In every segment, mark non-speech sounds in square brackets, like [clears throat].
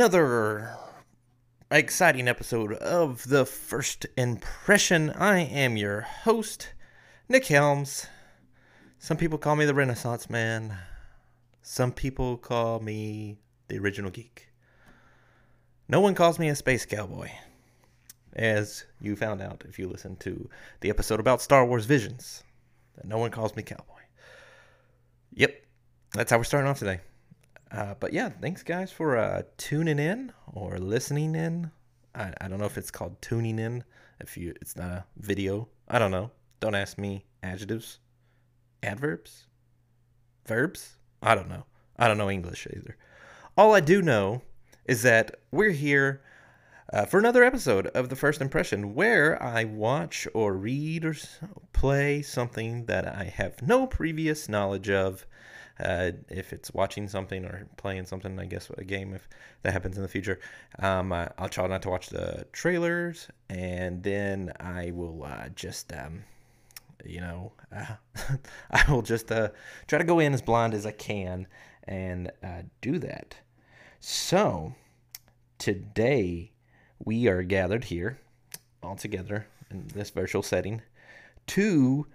another exciting episode of The First Impression. I am your host, Nick Helms. Some people call me the Renaissance Man. Some people call me the original geek. No one calls me a space cowboy, as you found out if you listened to the episode about Star Wars Visions. That no one calls me cowboy. Yep, that's how we're starting off today. Uh, but yeah, thanks guys for uh, tuning in or listening in. I, I don't know if it's called tuning in. If you, it's not a video. I don't know. Don't ask me adjectives, adverbs, verbs. I don't know. I don't know English either. All I do know is that we're here uh, for another episode of the First Impression, where I watch or read or play something that I have no previous knowledge of uh, if it's watching something or playing something, I guess a game if that happens in the future. Um, I, will try not to watch the trailers, and then I will uh, just, um, you know, uh, [laughs] I will just uh, try to go in as blind as I can and uh, do that. So today we are gathered here all together in this virtual setting to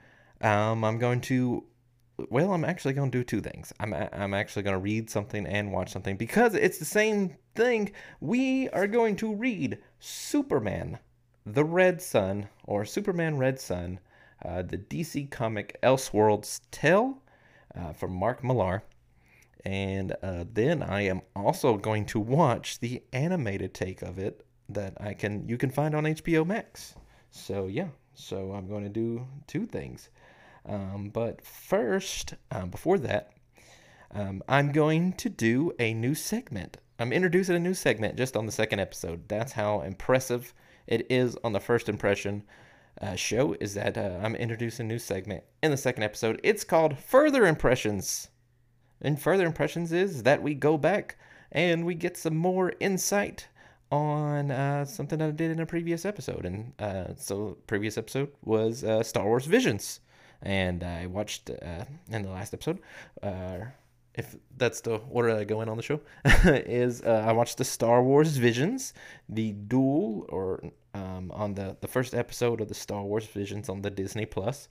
um, I'm going to well, I'm actually going to do two things. I'm I'm actually going to read something and watch something because it's the same thing. We are going to read Superman, the Red Sun, or Superman Red Sun, uh, the DC comic Elseworlds tale uh, from Mark Millar. And uh, then I am also going to watch the animated take of it that I can you can find on HBO Max. So yeah, so I'm going to do two things. Um, but first, um, before that, um, I'm going to do a new segment. I'm introducing a new segment just on the second episode. That's how impressive it is on the first impression uh, show. Is that uh, I'm introducing a new segment in the second episode. It's called Further Impressions. And further impressions is that we go back and we get some more insight on uh, something that I did in a previous episode. And uh, so, previous episode was uh, Star Wars Visions and I watched uh, in the last episode. Uh, if that's the order I go in on the show, [laughs] is uh, I watched the Star Wars Visions, the duel, or um, on the the first episode of the Star Wars Visions on the Disney Plus.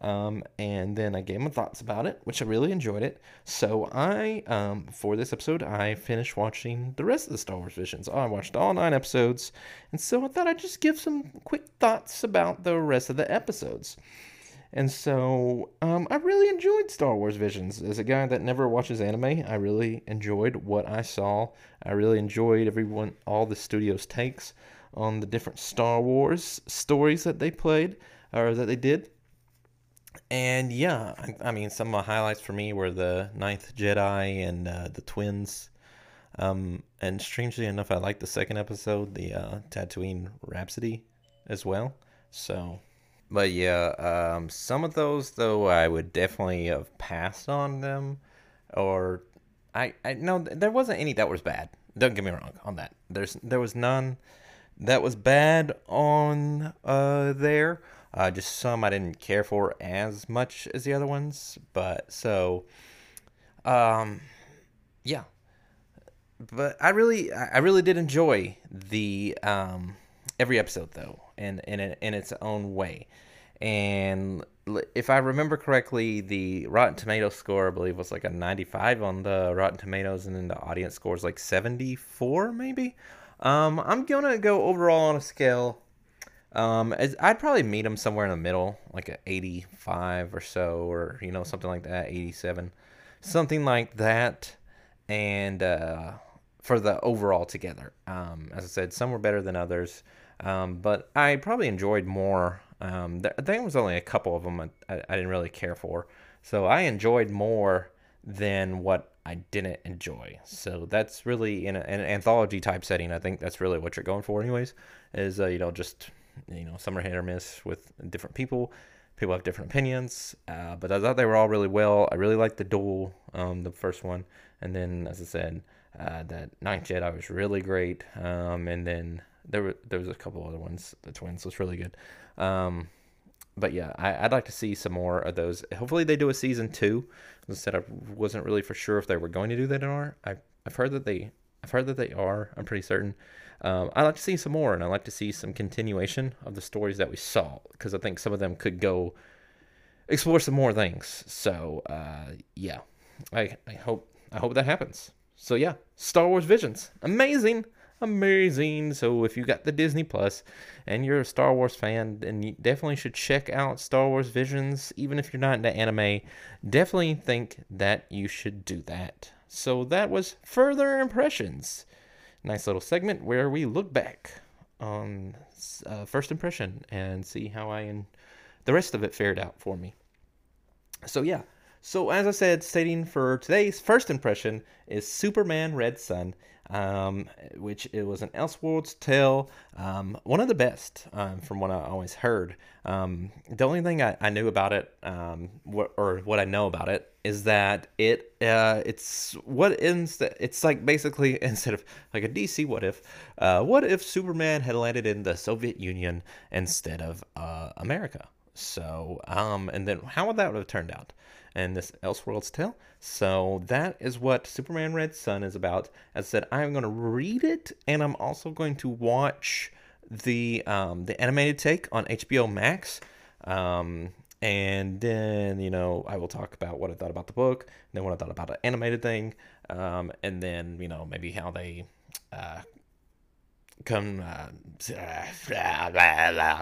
Um, and then I gave my thoughts about it, which I really enjoyed it. So I, um, for this episode, I finished watching the rest of the Star Wars Visions. I watched all nine episodes, and so I thought I'd just give some quick thoughts about the rest of the episodes. And so um, I really enjoyed Star Wars Visions. As a guy that never watches anime, I really enjoyed what I saw. I really enjoyed everyone, all the studio's takes on the different Star Wars stories that they played or that they did. And yeah, I, I mean, some of my highlights for me were the Ninth Jedi and uh, the twins. Um, and strangely enough, I liked the second episode, the uh, Tatooine Rhapsody, as well. So but yeah, um, some of those though I would definitely have passed on them, or I I no there wasn't any that was bad. Don't get me wrong on that. There's there was none that was bad on uh there. Uh, just some I didn't care for as much as the other ones. But so, um, yeah. But I really I really did enjoy the um every episode though, in in in its own way. And if I remember correctly, the Rotten Tomato score I believe was like a 95 on the Rotten Tomatoes, and then the audience score is like 74 maybe. Um, I'm gonna go overall on a scale. Um, I'd probably meet him somewhere in the middle, like a 85 or so, or you know something like that, 87, something like that. And uh, for the overall together, um, as I said, some were better than others. Um, but I probably enjoyed more. Um, there, there was only a couple of them I, I didn't really care for. So I enjoyed more than what I didn't enjoy. So that's really in, a, in, an anthology type setting. I think that's really what you're going for, anyways. Is uh, you know just you know some are hit or miss with different people. People have different opinions, uh, but I thought they were all really well. I really liked the duel, um, the first one, and then as I said, uh, that Ninth Jedi was really great. Um, and then there were there was a couple other ones. The twins was really good. Um, but yeah, I, would like to see some more of those. Hopefully, they do a season two. Instead, I wasn't really for sure if they were going to do that or not. I've heard that they, I've heard that they are. I'm pretty certain. Um, I like to see some more, and I like to see some continuation of the stories that we saw because I think some of them could go explore some more things. So uh, yeah, I I hope I hope that happens. So yeah, Star Wars Visions, amazing amazing. So if you got the Disney Plus and you're a Star Wars fan, then you definitely should check out Star Wars Visions. Even if you're not into anime, definitely think that you should do that. So that was further impressions. Nice little segment where we look back on uh, first impression and see how I and the rest of it fared out for me. So yeah. So as I said, stating for today's first impression is Superman Red Sun um, which it was an Elseworlds tale, um, one of the best um, from what I always heard. Um, the only thing I, I knew about it, um, what, or what I know about it, is that it uh, it's what instead it's like basically [laughs] instead of like a DC what if, uh, what if Superman had landed in the Soviet Union instead of uh, America? So, um, and then how would that have turned out? And this Elseworlds tale. So that is what Superman Red Sun is about. As I said, I'm going to read it, and I'm also going to watch the um, the animated take on HBO Max. Um, and then you know I will talk about what I thought about the book, then what I thought about the animated thing, um, and then you know maybe how they uh, come uh,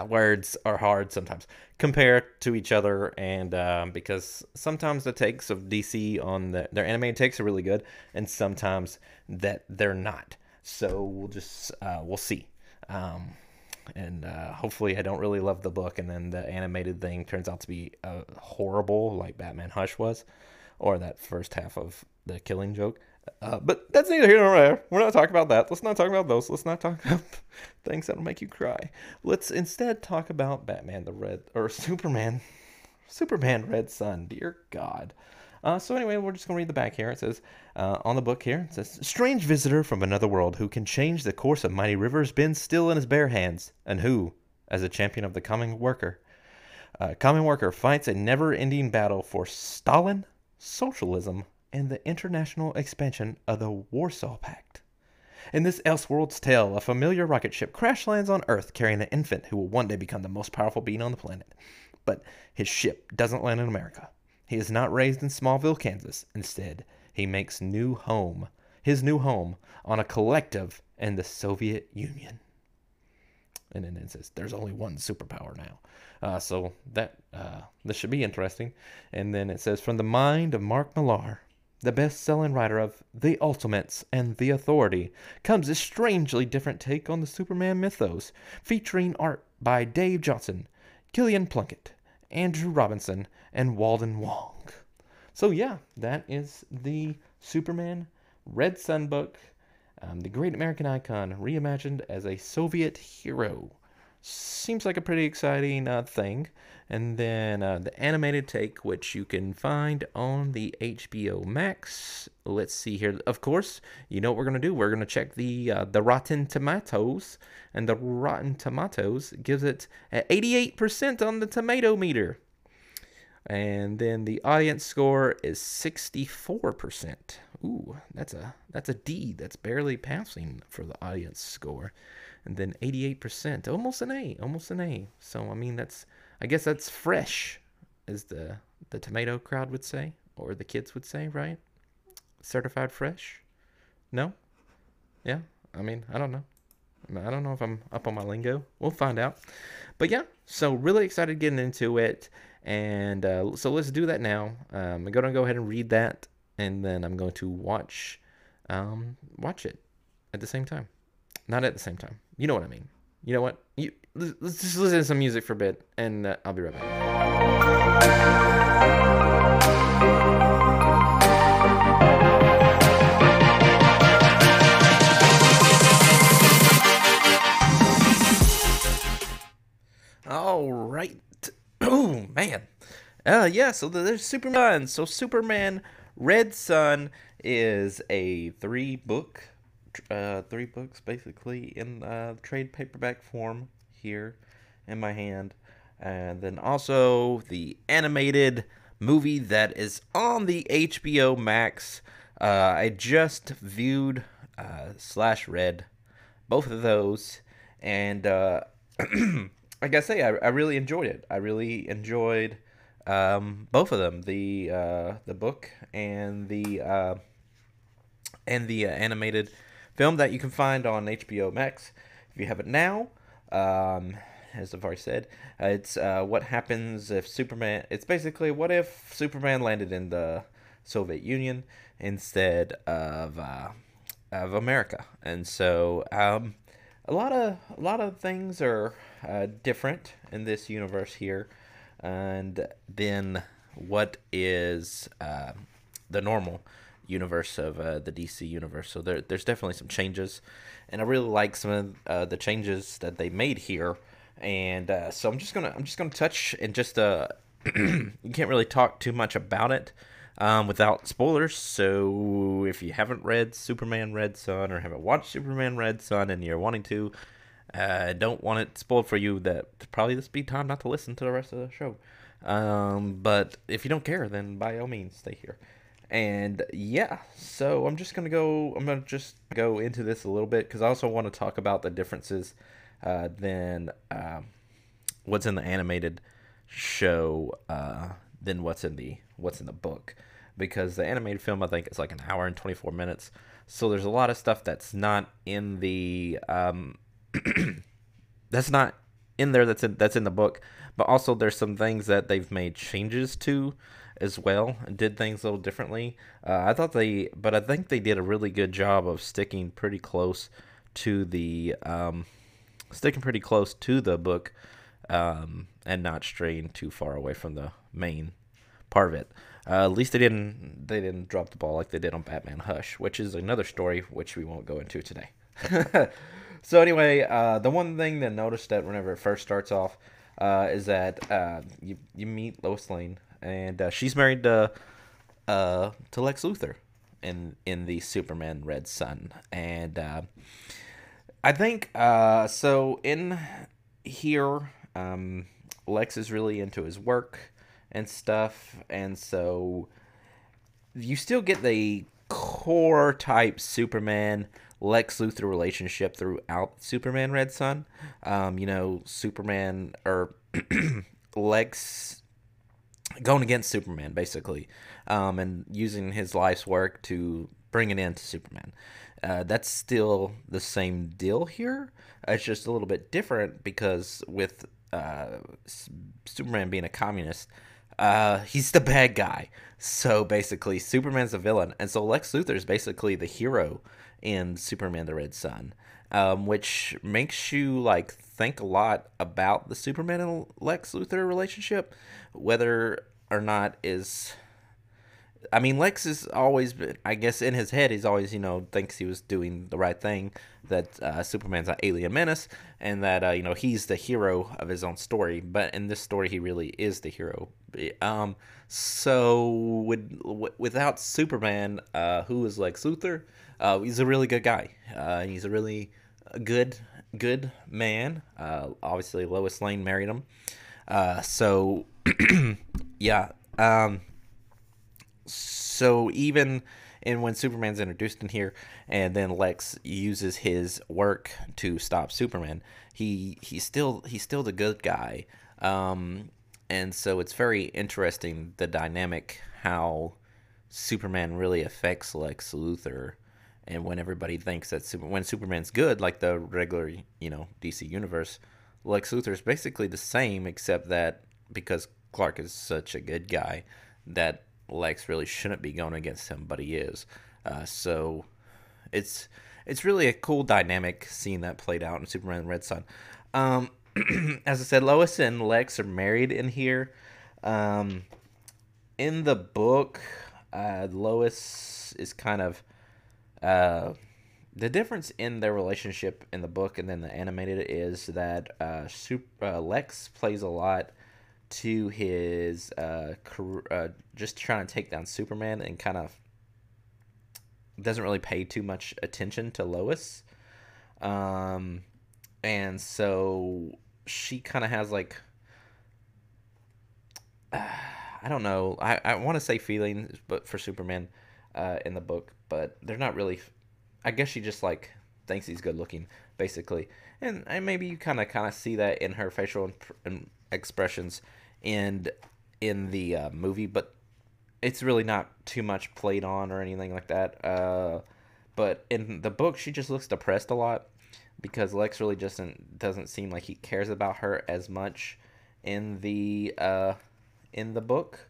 words are hard sometimes. Compare to each other and um, because sometimes the takes of dc on the, their animated takes are really good and sometimes that they're not. So we'll just uh, we'll see. Um, and uh, hopefully i don't really love the book and then the animated thing turns out to be uh, horrible like batman hush was or that first half of the killing joke uh, but that's neither here nor there. We're not talking about that. Let's not talk about those. Let's not talk [laughs] about things that'll make you cry. Let's instead talk about Batman the Red or Superman, Superman Red Sun. Dear God. Uh, so anyway, we're just gonna read the back here. It says uh, on the book here. It says, "Strange visitor from another world who can change the course of mighty rivers bends still in his bare hands, and who, as a champion of the common worker, uh, common worker fights a never-ending battle for Stalin, socialism, and the international expansion of the Warsaw Pact. In this Elseworlds tale, a familiar rocket ship crash lands on Earth carrying an infant who will one day become the most powerful being on the planet. But his ship doesn't land in America. He is not raised in Smallville, Kansas. Instead, he makes new home, his new home, on a collective in the Soviet Union. And then it says there's only one superpower now. Uh, so that uh, this should be interesting. And then it says from the mind of Mark Millar, the best-selling writer of The Ultimates and The Authority, comes a strangely different take on the Superman mythos, featuring art by Dave Johnson, Kilian Plunkett, Andrew Robinson, and Walden Wong. So yeah, that is the Superman Red Sun book, um, the great American icon reimagined as a Soviet hero seems like a pretty exciting uh, thing. And then uh, the animated take, which you can find on the HBO Max. Let's see here. Of course, you know what we're gonna do. We're gonna check the uh, the Rotten Tomatoes, and the Rotten Tomatoes gives it at 88% on the tomato meter. And then the audience score is 64%. Ooh, that's a that's a D. That's barely passing for the audience score and then 88%, almost an A, almost an A. So I mean that's I guess that's fresh as the the tomato crowd would say or the kids would say, right? Certified fresh? No? Yeah, I mean, I don't know. I don't know if I'm up on my lingo. We'll find out. But yeah, so really excited getting into it. And uh, so let's do that now. Um, I'm going to go ahead and read that, and then I'm going to watch um, watch it at the same time. Not at the same time. You know what I mean. You know what? You let's just listen to some music for a bit, and uh, I'll be right back. All right. [clears throat] Oh man. Uh yeah, so there's Superman. So Superman Red Sun is a three book uh, three books basically in uh, trade paperback form here in my hand. and then also the animated movie that is on the HBO Max. Uh, I just viewed uh, slash read both of those, and uh, [clears throat] like I say, I, I really enjoyed it. I really enjoyed um, both of them the uh, the book and the uh, and the uh, animated film that you can find on HBO Max if you have it now. Um, as I've already said, uh, it's uh, what happens if Superman. It's basically what if Superman landed in the Soviet Union instead of uh, of America, and so um, a lot of a lot of things are uh, different in this universe here, and then what is uh, the normal universe of the DC universe. So there, there's definitely some changes, and I really like some of uh, the changes that they made here. And uh, so I'm just gonna I'm just gonna touch and just uh [clears throat] you can't really talk too much about it um, without spoilers. So if you haven't read Superman Red Sun or haven't watched Superman Red Sun and you're wanting to, uh, don't want it spoiled for you, that probably this be time not to listen to the rest of the show. Um, but if you don't care, then by all means stay here. And yeah, so I'm just gonna go. I'm gonna just go into this a little bit because I also want to talk about the differences uh, than uh, what's in the animated show uh, than what's in the what's in the book because the animated film I think is like an hour and 24 minutes. So there's a lot of stuff that's not in the um, [clears throat] that's not in there that's in that's in the book, but also there's some things that they've made changes to as well did things a little differently. Uh, I thought they, but I think they did a really good job of sticking pretty close to the, um, sticking pretty close to the book, um, and not straying too far away from the main part of it. Uh, at least they didn't they didn't drop the ball like they did on Batman Hush, which is another story which we won't go into today. [laughs] so anyway, uh, the one thing that I noticed that whenever it first starts off uh, is that uh, you you meet Lois Lane, and uh, she's married to uh, to Lex Luthor in in the Superman Red Sun, and uh, I think uh, so. In here, um, Lex is really into his work and stuff, and so you still get the core type Superman Lex Luthor relationship throughout Superman Red Sun. Um, you know, Superman or [clears throat] Lex going against Superman, basically, um, and using his life's work to bring it into Superman. Uh, that's still the same deal here. It's just a little bit different because with uh, Superman being a communist, uh, he's the bad guy. So basically, Superman's a villain, and so Lex Luthor is basically the hero in Superman: The Red Sun, um, which makes you like think a lot about the Superman and Lex Luthor relationship, whether or not is. I mean, Lex is always, I guess, in his head, he's always, you know, thinks he was doing the right thing, that uh, Superman's an alien menace, and that, uh, you know, he's the hero of his own story. But in this story, he really is the hero. Um, so, with, without Superman, uh, who is Lex Luthor, uh, he's a really good guy. Uh, he's a really good good man. Uh, obviously, Lois Lane married him. Uh, so, [clears throat] yeah. Um, so even and when Superman's introduced in here, and then Lex uses his work to stop Superman, he he's still he's still the good guy. Um, and so it's very interesting the dynamic how Superman really affects Lex Luthor and when everybody thinks that Super, when Superman's good, like the regular you know DC universe, Lex Luthor is basically the same, except that because Clark is such a good guy, that Lex really shouldn't be going against him, but he is. Uh, so it's it's really a cool dynamic seeing that played out in Superman and Red Sun. Um, [clears throat] as I said, Lois and Lex are married in here. Um, in the book, uh, Lois is kind of uh, the difference in their relationship in the book and then the animated is that uh, Super, uh, Lex plays a lot to his uh, career, uh, just trying to take down Superman and kind of doesn't really pay too much attention to Lois. Um, and so she kind of has like [sighs] I don't know. I, I want to say feelings, but for Superman, uh, in the book, but they're not really. I guess she just like thinks he's good looking, basically, and, and maybe you kind of kind of see that in her facial expressions, and in the uh, movie, but it's really not too much played on or anything like that. Uh, but in the book, she just looks depressed a lot because Lex really just doesn't, doesn't seem like he cares about her as much in the uh, in the book.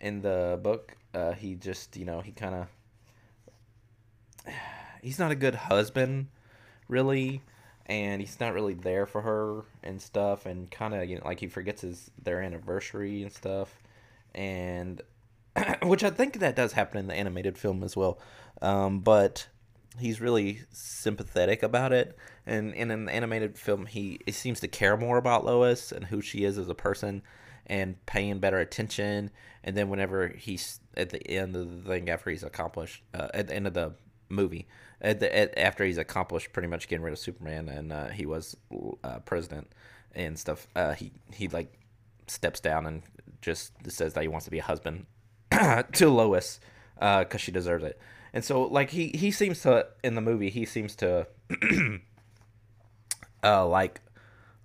In the book, uh, he just you know he kind of [sighs] he's not a good husband, really, and he's not really there for her and stuff, and kind of you know like he forgets his their anniversary and stuff, and [clears throat] which I think that does happen in the animated film as well. Um, but he's really sympathetic about it, and in an animated film, he, he seems to care more about Lois and who she is as a person, and paying better attention. And then whenever he's at the end of the thing, after he's accomplished, uh, at the end of the movie, at the at, after he's accomplished pretty much getting rid of Superman and uh, he was uh, president and stuff, uh, he he like steps down and just says that he wants to be a husband [coughs] to Lois because uh, she deserves it. And so, like he he seems to in the movie, he seems to [coughs] uh, like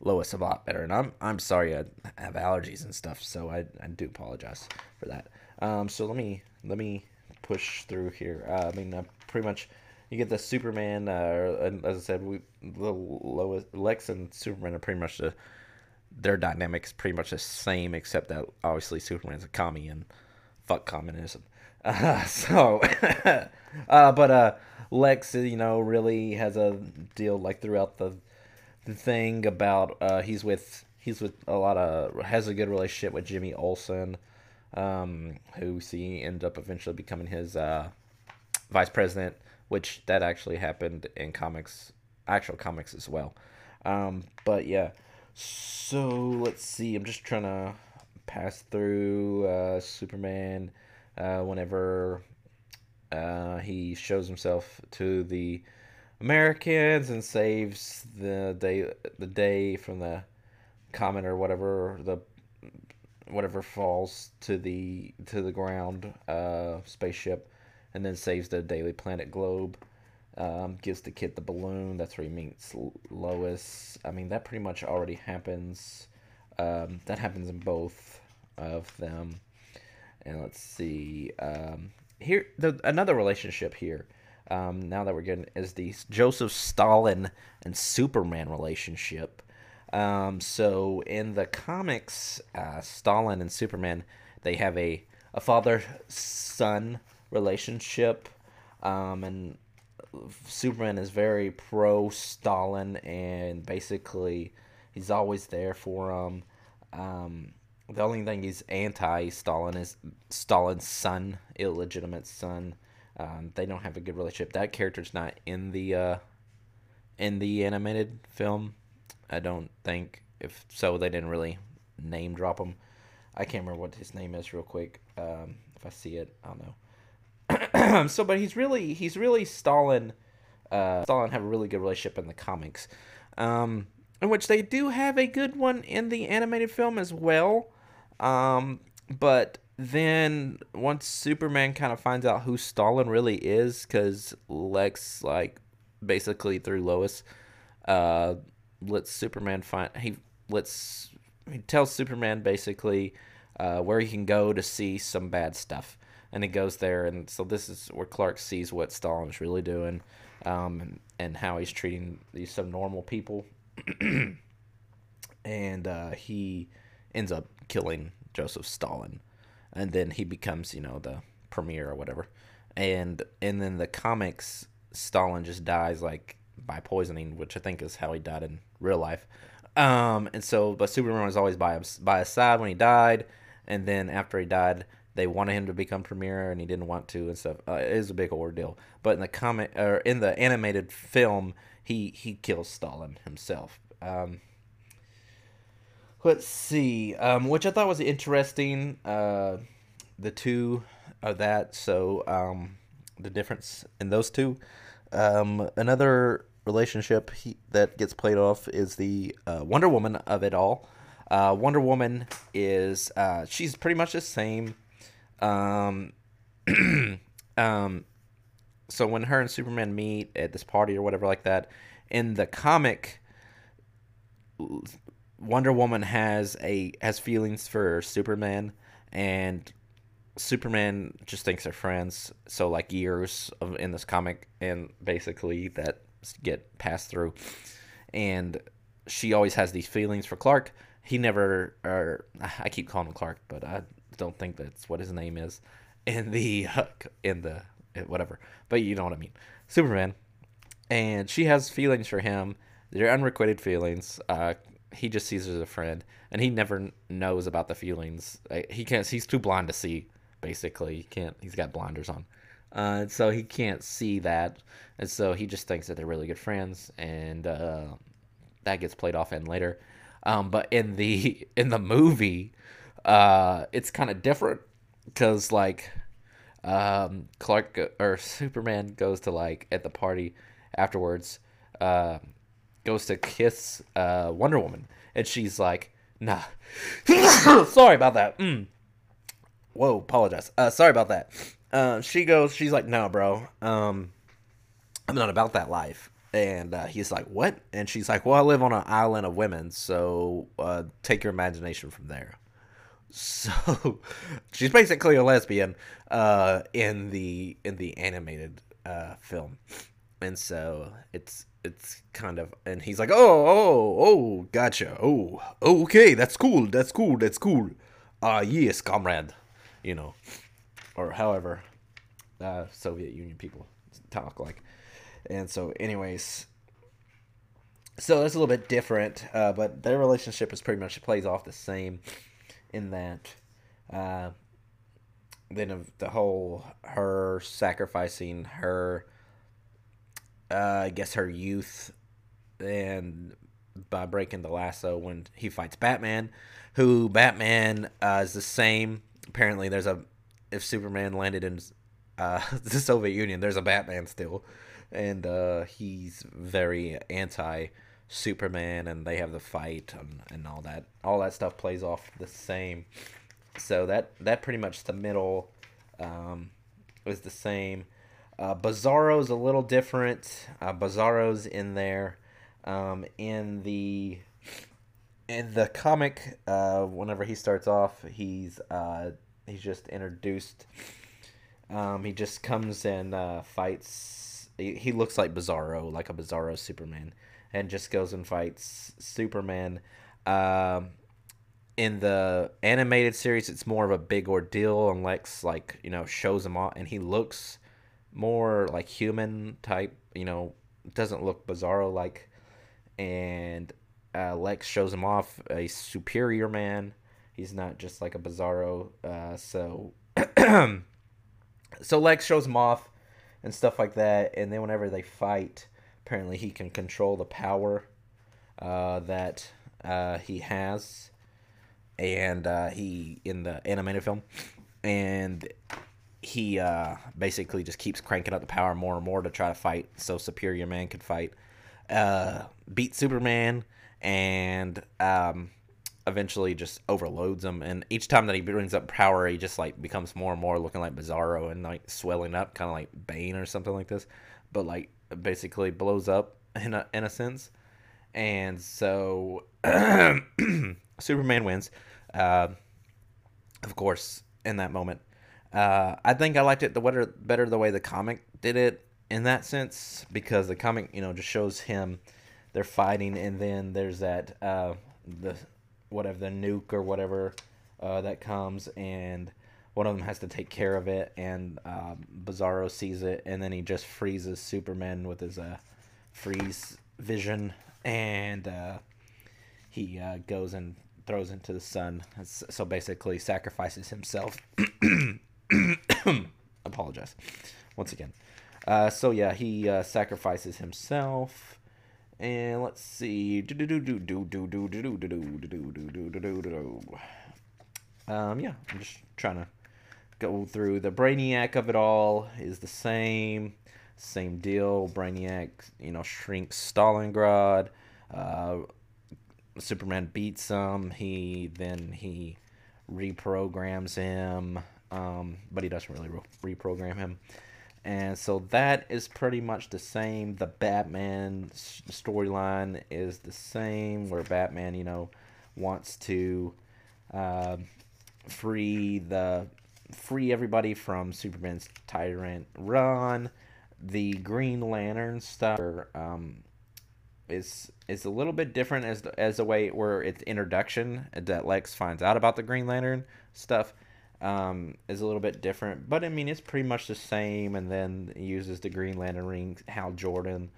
Lois a lot better. And I'm I'm sorry I have allergies and stuff, so I, I do apologize for that. Um, so let me let me push through here. Uh, I mean, uh, pretty much you get the Superman. Uh, as I said, we the Lois Lex and Superman are pretty much the their dynamics pretty much the same, except that obviously Superman's a commie and fuck communism. Uh, [laughs] so, [laughs] uh, but uh, Lex, you know, really has a deal like throughout the the thing about uh, he's with he's with a lot of has a good relationship with Jimmy Olsen, um, who see end up eventually becoming his uh, vice president, which that actually happened in comics, actual comics as well. Um, but yeah, so let's see. I'm just trying to pass through uh, Superman uh, whenever uh, he shows himself to the Americans and saves the day the day from the comet or whatever the whatever falls to the to the ground uh, spaceship and then saves the Daily Planet globe. Um, gives the kid the balloon. That's where he meets Lois. I mean, that pretty much already happens. Um, that happens in both of them. And let's see. Um, here, the, another relationship here. Um, now that we're getting is the Joseph Stalin and Superman relationship. Um, so in the comics, uh, Stalin and Superman they have a a father son relationship, um, and Superman is very pro Stalin and basically he's always there for him. Um, the only thing he's anti Stalin is Stalin's son, illegitimate son. Um, they don't have a good relationship. That character's not in the uh, in the animated film. I don't think. If so, they didn't really name drop him. I can't remember what his name is real quick. Um, if I see it, I'll know. [clears throat] so, but he's really he's really Stalin. Uh, Stalin have a really good relationship in the comics, um, in which they do have a good one in the animated film as well. Um, but then once Superman kind of finds out who Stalin really is, because Lex like basically through Lois, uh, lets Superman find he lets he tells Superman basically uh, where he can go to see some bad stuff, and he goes there, and so this is where Clark sees what Stalin's really doing, um, and, and how he's treating these some normal people, [clears throat] and uh, he ends up killing Joseph Stalin, and then he becomes you know the premier or whatever, and and then the comics Stalin just dies like by poisoning, which I think is how he died in real life. Um, and so, but Superman was always by his, by his side when he died, and then after he died, they wanted him to become premier, and he didn't want to, and stuff. Uh, it is a big ordeal. But in the comic or in the animated film, he he kills Stalin himself. Um, let's see, um, which I thought was interesting. Uh, the two of that. So um, the difference in those two. Um, another relationship he, that gets played off is the uh, Wonder Woman of it all. Uh, Wonder Woman is uh, she's pretty much the same. Um, [clears throat] um, so when her and Superman meet at this party or whatever like that, in the comic, Wonder Woman has a has feelings for Superman, and Superman just thinks they're friends. So like years of in this comic, and basically that get passed through, and she always has these feelings for Clark. He never, or I keep calling him Clark, but I don't think that's what his name is in the [laughs] in the whatever. But you know what I mean, Superman, and she has feelings for him. They're unrequited feelings. Uh, he just sees her as a friend, and he never knows about the feelings. He can't. He's too blind to see. Basically, he can't. He's got blinders on, uh, so he can't see that, and so he just thinks that they're really good friends, and uh, that gets played off in later. Um, but in the [laughs] in the movie, uh, it's kind of different because like um, Clark or Superman goes to like at the party afterwards. Uh, goes to kiss uh, Wonder Woman, and she's like, "Nah, [coughs] sorry about that." Mm. Whoa, apologize. Uh, sorry about that. Uh, she goes, she's like, "No, bro, um, I'm not about that life." And uh, he's like, "What?" And she's like, "Well, I live on an island of women, so uh, take your imagination from there." [laughs] So she's basically a lesbian uh, in the in the animated uh, film, and so it's it's kind of and he's like oh oh oh gotcha. Oh okay that's cool that's cool that's cool. Ah uh, yes comrade you know or however uh, soviet union people talk like. And so anyways so that's a little bit different uh, but their relationship is pretty much plays off the same in that uh, then of the whole her sacrificing her uh, I guess her youth and by breaking the lasso when he fights Batman, who Batman uh, is the same. Apparently, there's a if Superman landed in uh, [laughs] the Soviet Union, there's a Batman still, and uh, he's very anti Superman, and they have the fight and, and all that. All that stuff plays off the same. So that that pretty much the middle um, is the same. Uh, Bizarro's a little different. Uh, Bizarro's in there. Um, in the in the comic, uh, whenever he starts off, he's uh, he's just introduced. Um, he just comes and uh, fights. He, he looks like Bizarro, like a Bizarro Superman, and just goes and fights Superman. Um, in the animated series, it's more of a big ordeal, and Lex like you know shows him off, and he looks more like human type, you know, doesn't look bizarro like. And uh, Lex shows him off a superior man. He's not just like a bizarro. Uh, so, [clears throat] so Lex shows him off and stuff like that. And then whenever they fight, apparently he can control the power uh, that uh, he has. And uh, he in the animated film, and he uh, basically just keeps cranking up the power more and more to try to fight so Superior Man could fight, uh, beat Superman, and um, eventually just overloads him. And each time that he brings up power, he just like becomes more and more looking like Bizarro and like swelling up, kind of like Bane or something like this, but like basically blows up in a in a sense. And so [clears throat] Superman wins. Uh, of course, in that moment, uh, I think I liked it the better, better the way the comic did it in that sense because the comic, you know, just shows him they're fighting, and then there's that uh, the whatever the nuke or whatever uh, that comes, and one of them has to take care of it, and uh, Bizarro sees it, and then he just freezes Superman with his uh, freeze vision, and uh, he uh, goes and throws into the sun. So basically, sacrifices himself. [clears throat] Apologize once again. Uh, so yeah, he uh, sacrifices himself, and let's see. Um, yeah, I'm just trying to go through the Brainiac of it all. Is the same, same deal. Brainiac, you know, shrinks Stalingrad. Uh, Superman beats him. He then he reprograms him, um, but he doesn't really re- reprogram him. And so that is pretty much the same. The Batman storyline is the same, where Batman, you know, wants to uh, free the free everybody from Superman's tyrant run. The Green Lantern stuff um, is is a little bit different as as a way where it's introduction that Lex finds out about the Green Lantern stuff um, is a little bit different, but I mean it's pretty much the same. And then uses the Green Lantern ring. Hal Jordan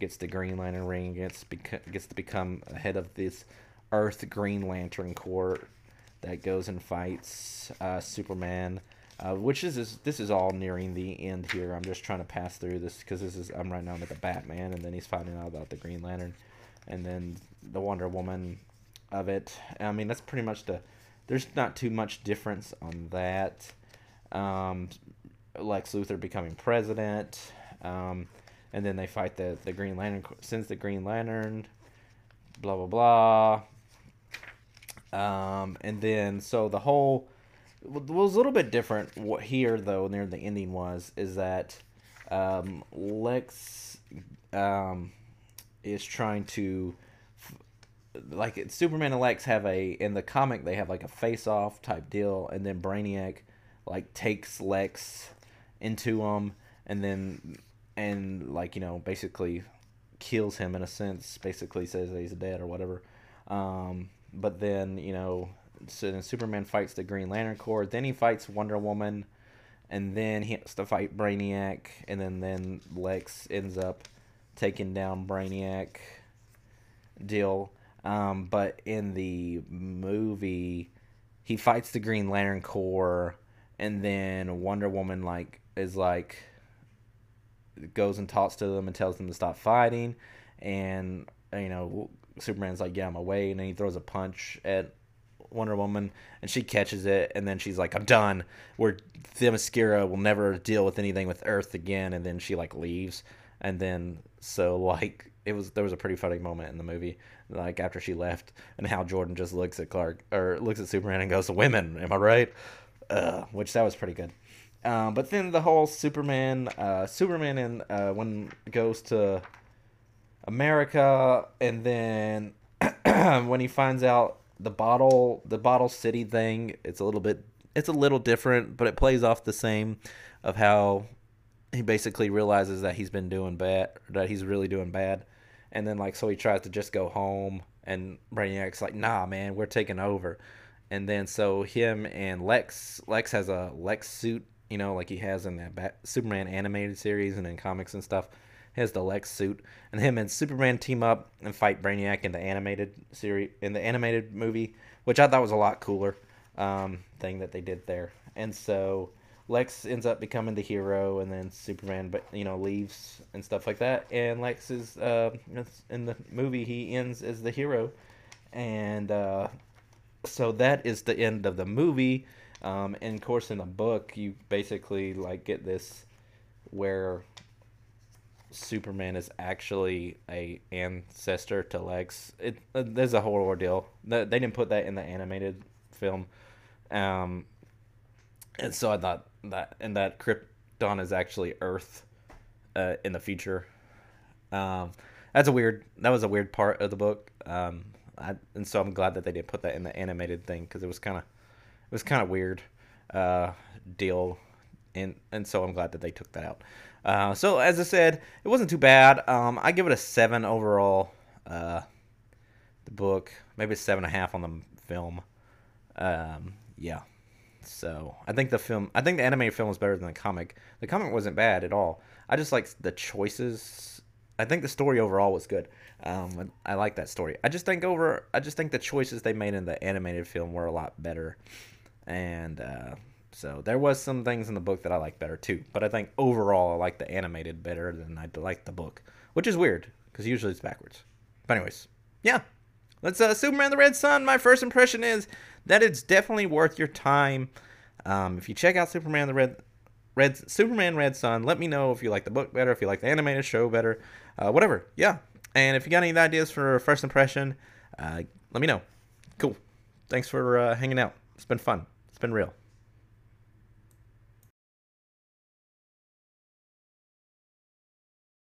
gets the Green Lantern ring, gets gets to become head of this Earth Green Lantern Corps that goes and fights uh, Superman. Uh, which is, is this is all nearing the end here. I'm just trying to pass through this because this is I'm right now with the Batman, and then he's finding out about the Green Lantern, and then the Wonder Woman of it. I mean that's pretty much the. There's not too much difference on that. Um, Lex Luthor becoming president, um, and then they fight the the Green Lantern. Sends the Green Lantern. Blah blah blah. Um, and then so the whole what was a little bit different here though near the ending was is that um, Lex um, is trying to like Superman and Lex have a in the comic they have like a face off type deal and then Brainiac like takes Lex into him and then and like you know basically kills him in a sense basically says that he's dead or whatever um, but then you know so then Superman fights the Green Lantern Corps. Then he fights Wonder Woman, and then he has to fight Brainiac, and then then Lex ends up taking down Brainiac. Deal, um, but in the movie, he fights the Green Lantern Corps, and then Wonder Woman like is like goes and talks to them and tells them to stop fighting, and you know Superman's like, "Yeah, I'm away," and then he throws a punch at Wonder Woman, and she catches it, and then she's like, "I'm done." Where Themyscira will never deal with anything with Earth again, and then she like leaves, and then so [laughs] like it was there was a pretty funny moment in the movie, like after she left, and Hal Jordan just looks at Clark or looks at Superman and goes, "Women, am I right?" Uh, which that was pretty good. Um, but then the whole Superman, uh, Superman, and uh, when goes to America, and then [clears throat] when he finds out the bottle the bottle city thing it's a little bit it's a little different but it plays off the same of how he basically realizes that he's been doing bad that he's really doing bad and then like so he tries to just go home and brainiac's like nah man we're taking over. And then so him and lex lex has a lex suit you know like he has in that Bat- superman animated series and in comics and stuff. Has the Lex suit, and him and Superman team up and fight Brainiac in the animated series in the animated movie, which I thought was a lot cooler um, thing that they did there. And so Lex ends up becoming the hero, and then Superman, but you know, leaves and stuff like that. And Lex is uh, in the movie he ends as the hero, and uh, so that is the end of the movie. Um, and of course, in the book, you basically like get this where Superman is actually a ancestor to Lex. It uh, there's a whole ordeal. They didn't put that in the animated film, um, and so I thought that and that Krypton is actually Earth uh, in the future. Um, that's a weird. That was a weird part of the book. Um, I, and so I'm glad that they didn't put that in the animated thing because it was kind of it was kind of weird uh, deal, and and so I'm glad that they took that out. Uh, so as I said, it wasn't too bad. Um, I give it a seven overall. Uh, the book, maybe seven and a half on the film. Um, yeah. So I think the film, I think the animated film is better than the comic. The comic wasn't bad at all. I just like the choices. I think the story overall was good. Um, I like that story. I just think over, I just think the choices they made in the animated film were a lot better. And uh, so there was some things in the book that I like better too, but I think overall I like the animated better than I like the book, which is weird because usually it's backwards. But anyways, yeah, let's uh, Superman the Red Sun. My first impression is that it's definitely worth your time. Um, if you check out Superman the Red Red Superman Red Son, let me know if you like the book better, if you like the animated show better, uh, whatever. Yeah, and if you got any ideas for first impression, uh, let me know. Cool. Thanks for uh, hanging out. It's been fun. It's been real.